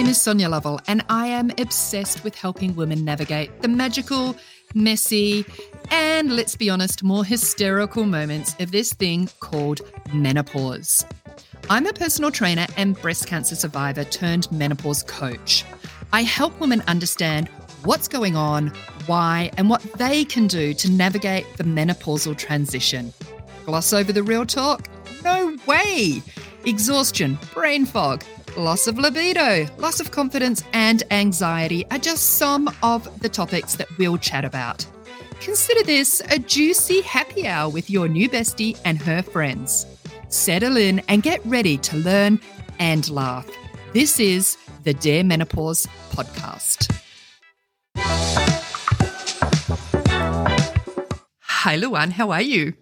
name is Sonia Lovell, and I am obsessed with helping women navigate the magical, messy, and let's be honest, more hysterical moments of this thing called menopause. I'm a personal trainer and breast cancer survivor turned menopause coach. I help women understand what's going on, why, and what they can do to navigate the menopausal transition. Gloss over the real talk? No way! Exhaustion, brain fog, loss of libido, loss of confidence, and anxiety are just some of the topics that we'll chat about. Consider this a juicy happy hour with your new bestie and her friends. Settle in and get ready to learn and laugh. This is the Dear Menopause podcast. Hi, Luan. How are you?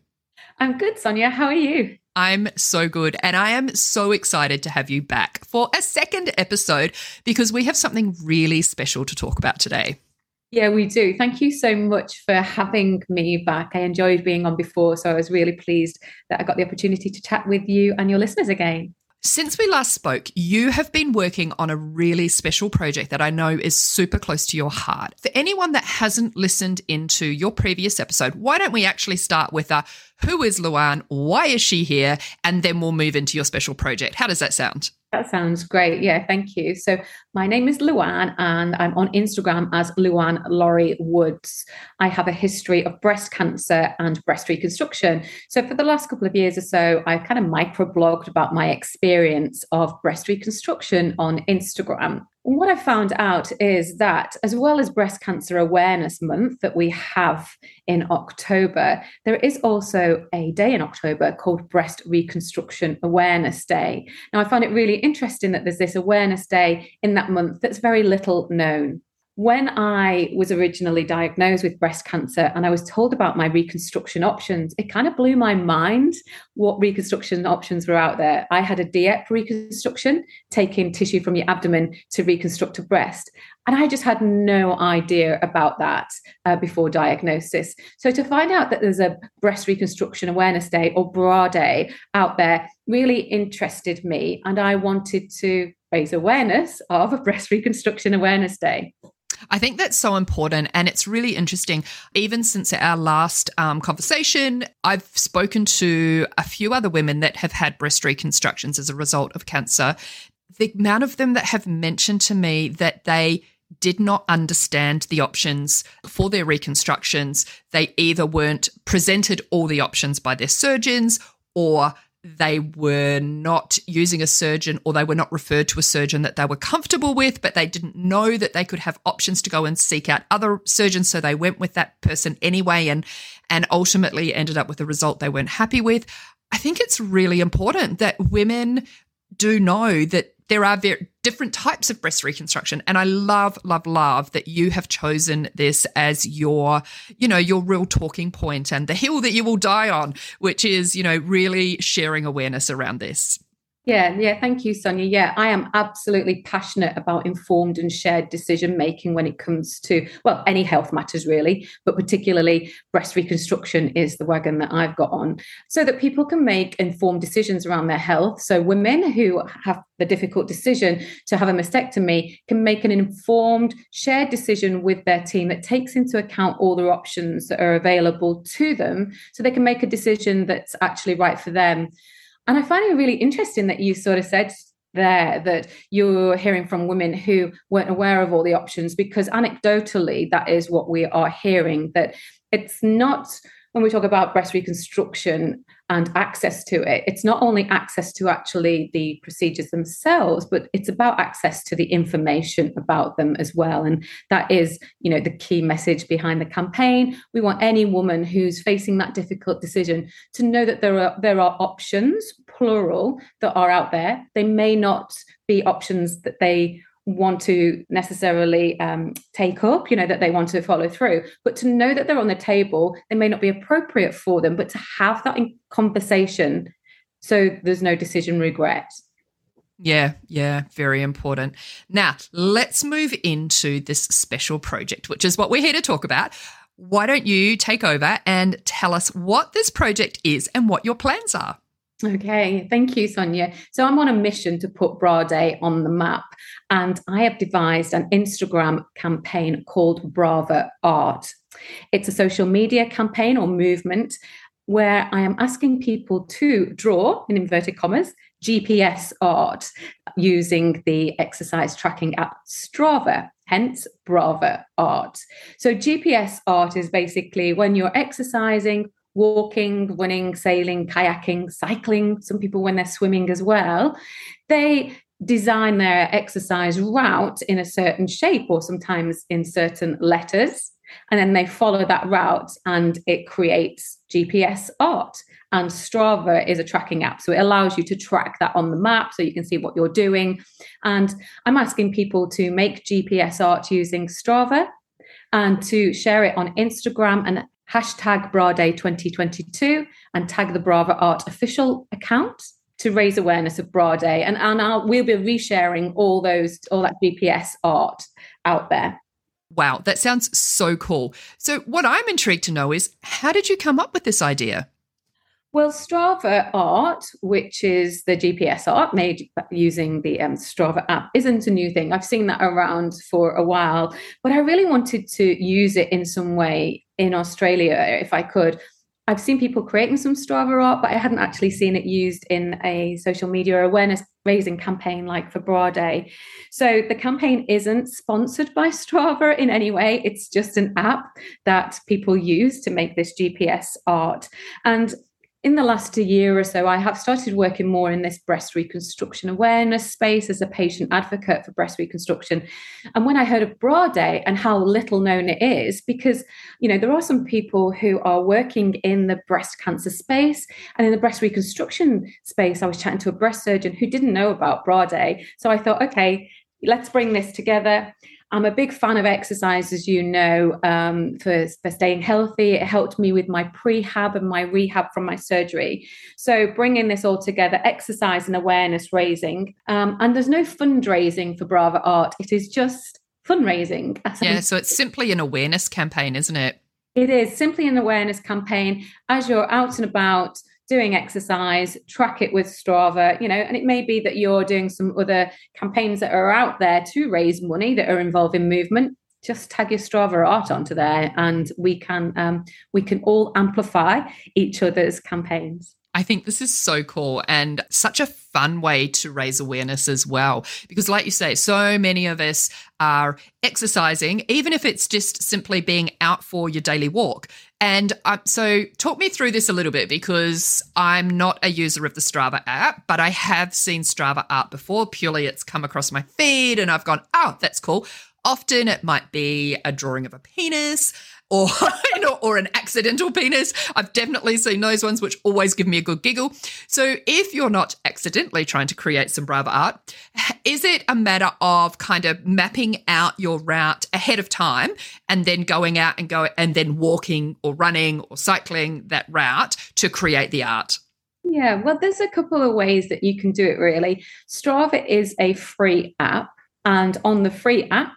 I'm good, Sonia. How are you? I'm so good. And I am so excited to have you back for a second episode because we have something really special to talk about today. Yeah, we do. Thank you so much for having me back. I enjoyed being on before, so I was really pleased that I got the opportunity to chat with you and your listeners again. Since we last spoke, you have been working on a really special project that I know is super close to your heart. For anyone that hasn't listened into your previous episode, why don't we actually start with a who is Luan? Why is she here? And then we'll move into your special project. How does that sound? That sounds great. Yeah, thank you. So, my name is Luan, and I'm on Instagram as Luan Lawrie Woods. I have a history of breast cancer and breast reconstruction. So, for the last couple of years or so, I've kind of microblogged about my experience of breast reconstruction on Instagram what I found out is that, as well as Breast Cancer Awareness Month that we have in October, there is also a day in October called Breast Reconstruction Awareness Day. Now, I find it really interesting that there's this awareness day in that month that's very little known when I was originally diagnosed with breast cancer and I was told about my reconstruction options, it kind of blew my mind what reconstruction options were out there. I had a DIEP reconstruction, taking tissue from your abdomen to reconstruct a breast. And I just had no idea about that uh, before diagnosis. So to find out that there's a breast reconstruction awareness day or BRA day out there really interested me. And I wanted to raise awareness of a breast reconstruction awareness day. I think that's so important. And it's really interesting. Even since our last um, conversation, I've spoken to a few other women that have had breast reconstructions as a result of cancer. The amount of them that have mentioned to me that they did not understand the options for their reconstructions. They either weren't presented all the options by their surgeons or they were not using a surgeon or they were not referred to a surgeon that they were comfortable with, but they didn't know that they could have options to go and seek out other surgeons. So they went with that person anyway and, and ultimately ended up with a result they weren't happy with. I think it's really important that women do know that there are very different types of breast reconstruction. And i love love love that you have chosen this as your you know your real talking point and the hill that you will die on which is you know really sharing awareness around this yeah, yeah. Thank you, Sonia. Yeah, I am absolutely passionate about informed and shared decision making when it comes to, well, any health matters really, but particularly breast reconstruction is the wagon that I've got on so that people can make informed decisions around their health. So women who have the difficult decision to have a mastectomy can make an informed, shared decision with their team that takes into account all the options that are available to them so they can make a decision that's actually right for them. And I find it really interesting that you sort of said there that you're hearing from women who weren't aware of all the options because anecdotally that is what we are hearing that it's not when we talk about breast reconstruction and access to it, it's not only access to actually the procedures themselves, but it's about access to the information about them as well. And that is, you know, the key message behind the campaign. We want any woman who's facing that difficult decision to know that there are there are options, plural, that are out there. They may not be options that they want to necessarily um, take up, you know, that they want to follow through, but to know that they're on the table, they may not be appropriate for them, but to have that conversation so there's no decision regret. Yeah, yeah, very important. Now, let's move into this special project, which is what we're here to talk about. Why don't you take over and tell us what this project is and what your plans are? Okay, thank you, Sonia. So I'm on a mission to put Bra Day on the map, and I have devised an Instagram campaign called Brava Art. It's a social media campaign or movement where I am asking people to draw, in inverted commas, GPS art using the exercise tracking app Strava, hence Brava art. So, GPS art is basically when you're exercising walking, running, sailing, kayaking, cycling, some people when they're swimming as well, they design their exercise route in a certain shape or sometimes in certain letters. And then they follow that route and it creates GPS art. And Strava is a tracking app. So it allows you to track that on the map so you can see what you're doing. And I'm asking people to make GPS art using Strava and to share it on Instagram and hashtag Bra Day 2022 and tag the Brava Art official account to raise awareness of Bra Day. And, and I'll, we'll be resharing all those, all that GPS art out there. Wow, that sounds so cool. So, what I'm intrigued to know is how did you come up with this idea? Well, Strava Art, which is the GPS art made using the um, Strava app, isn't a new thing. I've seen that around for a while, but I really wanted to use it in some way in Australia if I could. I've seen people creating some Strava art, but I hadn't actually seen it used in a social media awareness raising campaign like for Bra Day. So the campaign isn't sponsored by Strava in any way. It's just an app that people use to make this GPS art. And in the last year or so, I have started working more in this breast reconstruction awareness space as a patient advocate for breast reconstruction. And when I heard of Bra Day and how little known it is, because you know there are some people who are working in the breast cancer space and in the breast reconstruction space. I was chatting to a breast surgeon who didn't know about Bra Day, so I thought, okay, let's bring this together. I'm a big fan of exercise, as you know, um, for, for staying healthy. It helped me with my prehab and my rehab from my surgery. So, bringing this all together, exercise and awareness raising. Um, and there's no fundraising for Brava Art, it is just fundraising. Yeah, so it's simply an awareness campaign, isn't it? It is simply an awareness campaign. As you're out and about, doing exercise, track it with Strava, you know, and it may be that you're doing some other campaigns that are out there to raise money that are involving movement. Just tag your Strava art onto there, and we can um, we can all amplify each other's campaigns. I think this is so cool and such a fun way to raise awareness as well. Because, like you say, so many of us are exercising, even if it's just simply being out for your daily walk. And um, so, talk me through this a little bit because I'm not a user of the Strava app, but I have seen Strava art before. Purely, it's come across my feed and I've gone, oh, that's cool. Often it might be a drawing of a penis or or an accidental penis. I've definitely seen those ones, which always give me a good giggle. So if you're not accidentally trying to create some Brava art, is it a matter of kind of mapping out your route ahead of time and then going out and go and then walking or running or cycling that route to create the art? Yeah, well, there's a couple of ways that you can do it really. Strava is a free app. And on the free app,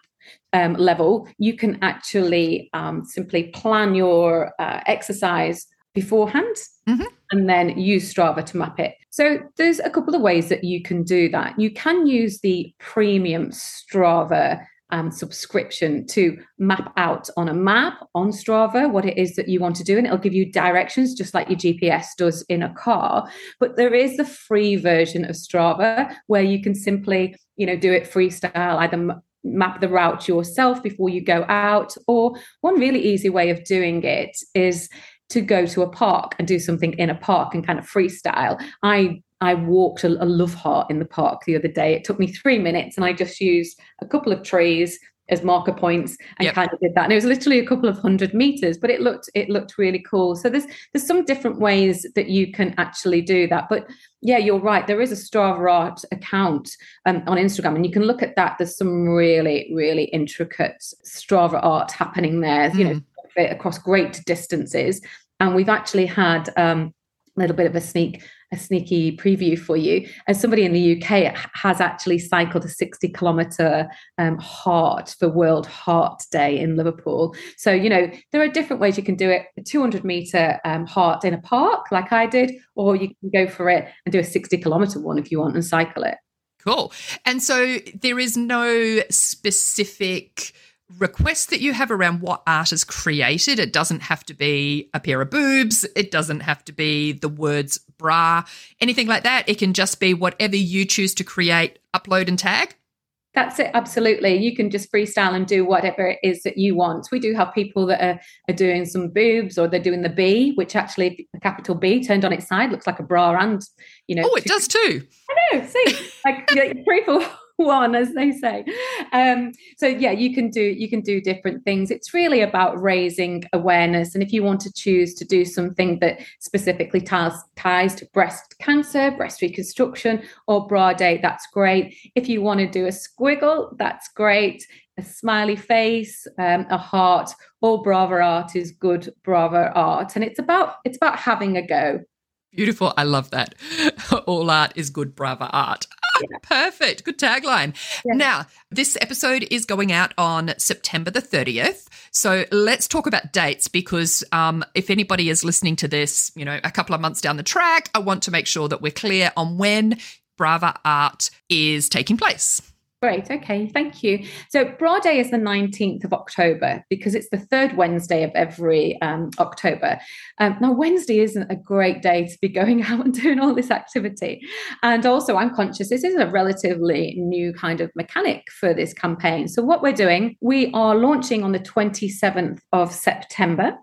um, level, you can actually um, simply plan your uh, exercise beforehand mm-hmm. and then use Strava to map it. So there's a couple of ways that you can do that. You can use the premium Strava um, subscription to map out on a map on Strava what it is that you want to do, and it'll give you directions just like your GPS does in a car. But there is the free version of Strava where you can simply, you know, do it freestyle, either map the route yourself before you go out. Or one really easy way of doing it is to go to a park and do something in a park and kind of freestyle. I I walked a, a love heart in the park the other day. It took me three minutes and I just used a couple of trees as marker points and yep. kind of did that. And it was literally a couple of hundred meters, but it looked it looked really cool. So there's there's some different ways that you can actually do that. But yeah, you're right. There is a Strava Art account um, on Instagram, and you can look at that. There's some really really intricate Strava art happening there. Mm. You know, mm. across great distances. And we've actually had um, little bit of a sneak a sneaky preview for you. As somebody in the uk has actually cycled a 60 kilometer um, heart for world heart day in liverpool. So you know there are different ways you can do it. A 200 meter um, heart in a park like i did or you can go for it and do a 60 kilometer one if you want and cycle it. Cool. And so there is no specific requests that you have around what art is created. It doesn't have to be a pair of boobs, it doesn't have to be the words bra, anything like that. It can just be whatever you choose to create, upload, and tag. That's it, absolutely. You can just freestyle and do whatever it is that you want. We do have people that are, are doing some boobs or they're doing the B, which actually the capital B turned on its side looks like a bra and, you know. Oh, it does too. I know, see, like three, four, one as they say. Um, so yeah you can do you can do different things. It's really about raising awareness. And if you want to choose to do something that specifically ties ties to breast cancer breast reconstruction or bra day that's great. If you want to do a squiggle that's great. A smiley face um, a heart all brava art is good brava art. And it's about it's about having a go. Beautiful. I love that. All art is good, brava art. Perfect. Good tagline. Yeah. Now, this episode is going out on September the 30th. So let's talk about dates because um, if anybody is listening to this, you know, a couple of months down the track, I want to make sure that we're clear on when Brava Art is taking place. Great. Okay. Thank you. So, Bra Day is the 19th of October because it's the third Wednesday of every um, October. Um, now, Wednesday isn't a great day to be going out and doing all this activity. And also, I'm conscious this is a relatively new kind of mechanic for this campaign. So, what we're doing, we are launching on the 27th of September.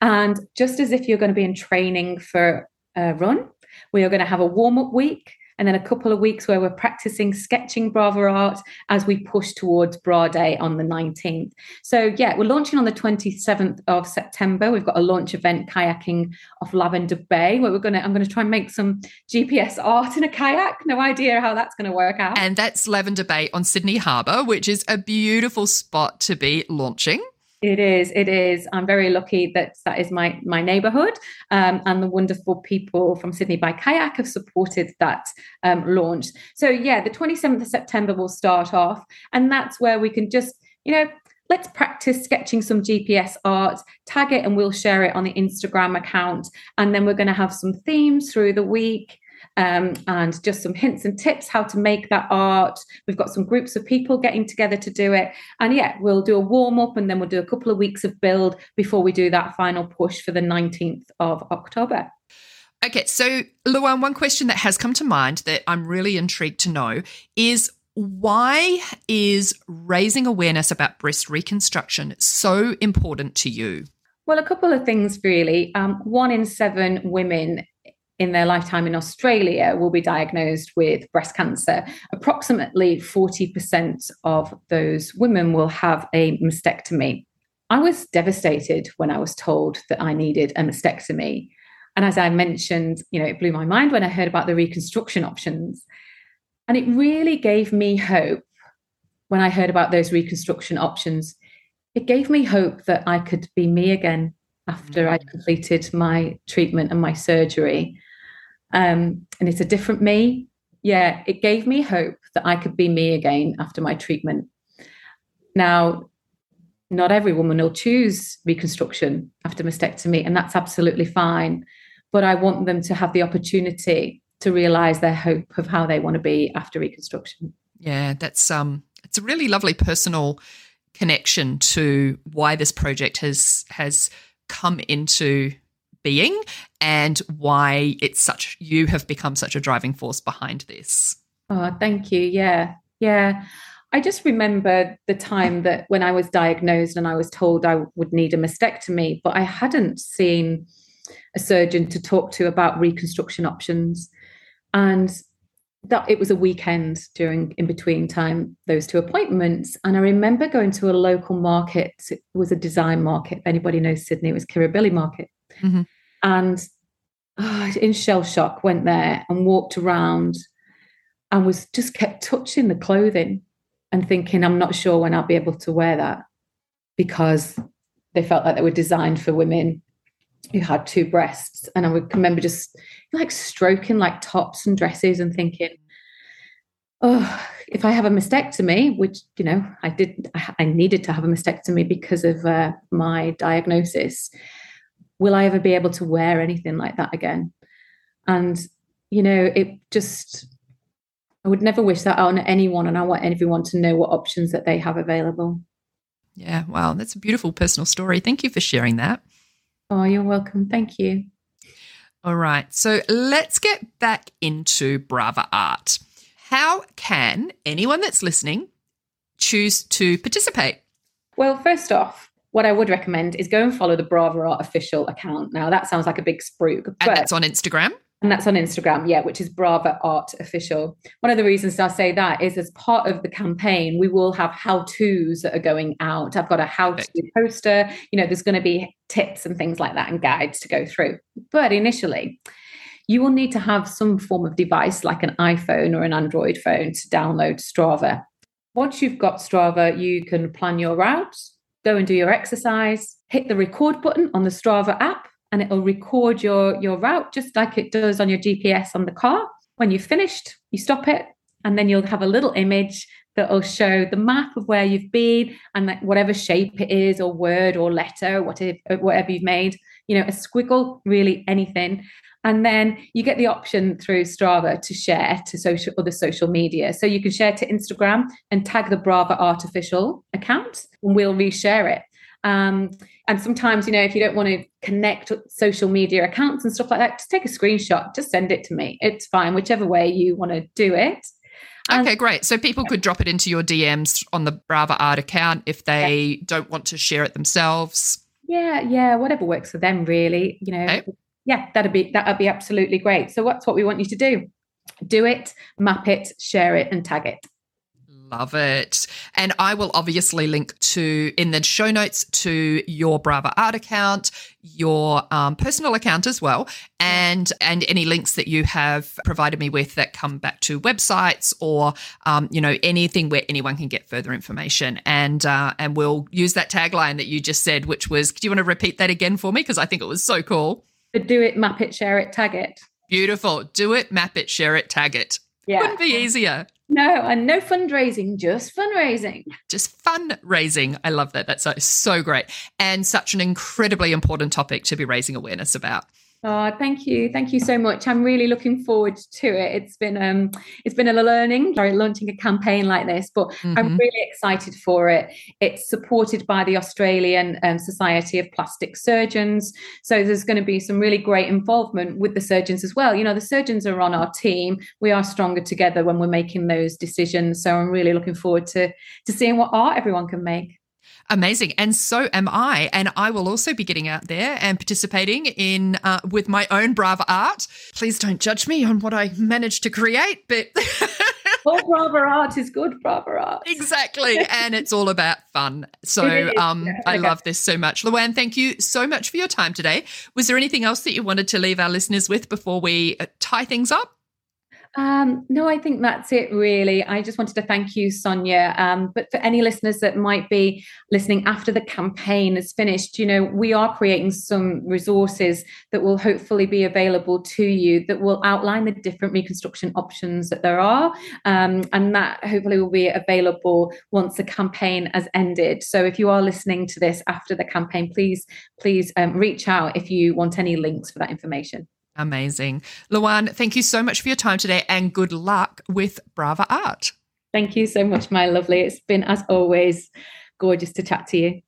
And just as if you're going to be in training for a run, we are going to have a warm up week and then a couple of weeks where we're practicing sketching Brava art as we push towards Bra Day on the 19th. So, yeah, we're launching on the 27th of September. We've got a launch event kayaking off Lavender Bay where we're going to, I'm going to try and make some GPS art in a kayak. No idea how that's going to work out. And that's Lavender Bay on Sydney Harbour, which is a beautiful spot to be launching. It is. It is. I'm very lucky that that is my my neighbourhood, um, and the wonderful people from Sydney by Kayak have supported that um, launch. So yeah, the 27th of September will start off, and that's where we can just you know let's practice sketching some GPS art, tag it, and we'll share it on the Instagram account, and then we're going to have some themes through the week um, and just some hints and tips how to make that art. We've got some groups of people getting together to do it. And yeah, we'll do a warm up and then we'll do a couple of weeks of build before we do that final push for the 19th of October. Okay, so Luan, one question that has come to mind that I'm really intrigued to know is why is raising awareness about breast reconstruction so important to you? Well, a couple of things really. Um, one in seven women in their lifetime in Australia will be diagnosed with breast cancer. Approximately 40% of those women will have a mastectomy. I was devastated when I was told that I needed a mastectomy. And as I mentioned, you know, it blew my mind when I heard about the reconstruction options. And it really gave me hope when I heard about those reconstruction options. It gave me hope that I could be me again after I'd mm. completed my treatment and my surgery um, and it's a different me. Yeah, it gave me hope that I could be me again after my treatment. Now, not every woman will choose reconstruction after mastectomy, and that's absolutely fine. But I want them to have the opportunity to realize their hope of how they want to be after reconstruction. Yeah, that's um, it's a really lovely personal connection to why this project has has come into being and why it's such you have become such a driving force behind this. Oh, thank you. Yeah. Yeah. I just remember the time that when I was diagnosed and I was told I would need a mastectomy, but I hadn't seen a surgeon to talk to about reconstruction options. And that it was a weekend during in between time those two appointments and i remember going to a local market it was a design market if anybody knows sydney it was kirribilli market mm-hmm. And oh, in shell shock went there and walked around and was just kept touching the clothing and thinking i'm not sure when i'll be able to wear that because they felt like they were designed for women who had two breasts, and I would remember just like stroking like tops and dresses and thinking, oh, if I have a mastectomy, which you know I did, I needed to have a mastectomy because of uh, my diagnosis. Will I ever be able to wear anything like that again? And you know, it just I would never wish that on anyone, and I want everyone to know what options that they have available. Yeah, wow, that's a beautiful personal story. Thank you for sharing that. Oh, you're welcome. Thank you. All right, so let's get back into Brava Art. How can anyone that's listening choose to participate? Well, first off, what I would recommend is go and follow the Brava Art official account. Now, that sounds like a big spruik. And that's on Instagram? And that's on Instagram, yeah, which is Brava Art Official. One of the reasons I say that is as part of the campaign, we will have how to's that are going out. I've got a how to poster, you know, there's going to be tips and things like that and guides to go through. But initially, you will need to have some form of device like an iPhone or an Android phone to download Strava. Once you've got Strava, you can plan your routes, go and do your exercise, hit the record button on the Strava app and it'll record your your route just like it does on your GPS on the car. When you've finished, you stop it, and then you'll have a little image that will show the map of where you've been and like whatever shape it is, or word, or letter, whatever whatever you've made. You know, a squiggle, really anything. And then you get the option through Strava to share to social other social media. So you can share to Instagram and tag the Brava Art Official account, and we'll reshare it. Um, and sometimes, you know, if you don't want to connect social media accounts and stuff like that, just take a screenshot, just send it to me. It's fine, whichever way you want to do it. okay, great. So people could drop it into your DMs on the Brava Art account if they yeah. don't want to share it themselves. Yeah, yeah, whatever works for them, really. You know, okay. yeah, that'd be that'd be absolutely great. So what's what we want you to do? Do it, map it, share it, and tag it. Love it. And I will obviously link to in the show notes to your Brava Art account, your um, personal account as well, and and any links that you have provided me with that come back to websites or um, you know anything where anyone can get further information. And uh, and we'll use that tagline that you just said, which was, do you want to repeat that again for me? Because I think it was so cool. Do it, map it, share it, tag it. Beautiful. Do it, map it, share it, tag it. Yeah. Couldn't be easier. No, and no fundraising, just fundraising. Just fundraising. I love that. That's so, so great. And such an incredibly important topic to be raising awareness about. Oh, thank you, thank you so much. I'm really looking forward to it. It's been um, it's been a learning, sorry, launching a campaign like this, but mm-hmm. I'm really excited for it. It's supported by the Australian um, Society of Plastic Surgeons, so there's going to be some really great involvement with the surgeons as well. You know, the surgeons are on our team. We are stronger together when we're making those decisions. So I'm really looking forward to to seeing what art everyone can make. Amazing. And so am I. And I will also be getting out there and participating in uh, with my own Brava art. Please don't judge me on what I managed to create, but. all Brava art is good Brava art. Exactly. and it's all about fun. So um, yeah, I love this so much. Luan, thank you so much for your time today. Was there anything else that you wanted to leave our listeners with before we uh, tie things up? Um, no, I think that's it, really. I just wanted to thank you, Sonia. Um, but for any listeners that might be listening after the campaign is finished, you know, we are creating some resources that will hopefully be available to you that will outline the different reconstruction options that there are. Um, and that hopefully will be available once the campaign has ended. So if you are listening to this after the campaign, please, please um, reach out if you want any links for that information. Amazing. Luan, thank you so much for your time today and good luck with Brava Art. Thank you so much, my lovely. It's been, as always, gorgeous to chat to you.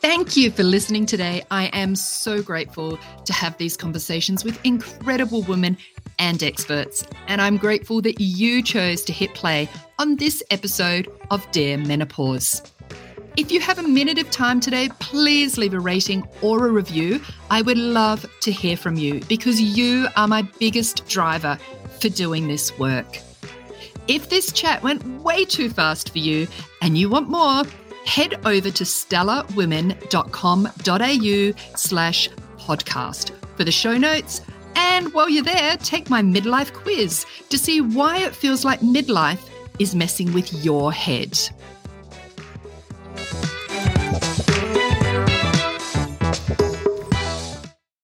Thank you for listening today. I am so grateful to have these conversations with incredible women and experts. And I'm grateful that you chose to hit play on this episode of Dear Menopause. If you have a minute of time today, please leave a rating or a review. I would love to hear from you because you are my biggest driver for doing this work. If this chat went way too fast for you and you want more, head over to stellarwomen.com.au slash podcast for the show notes. And while you're there, take my midlife quiz to see why it feels like midlife is messing with your head.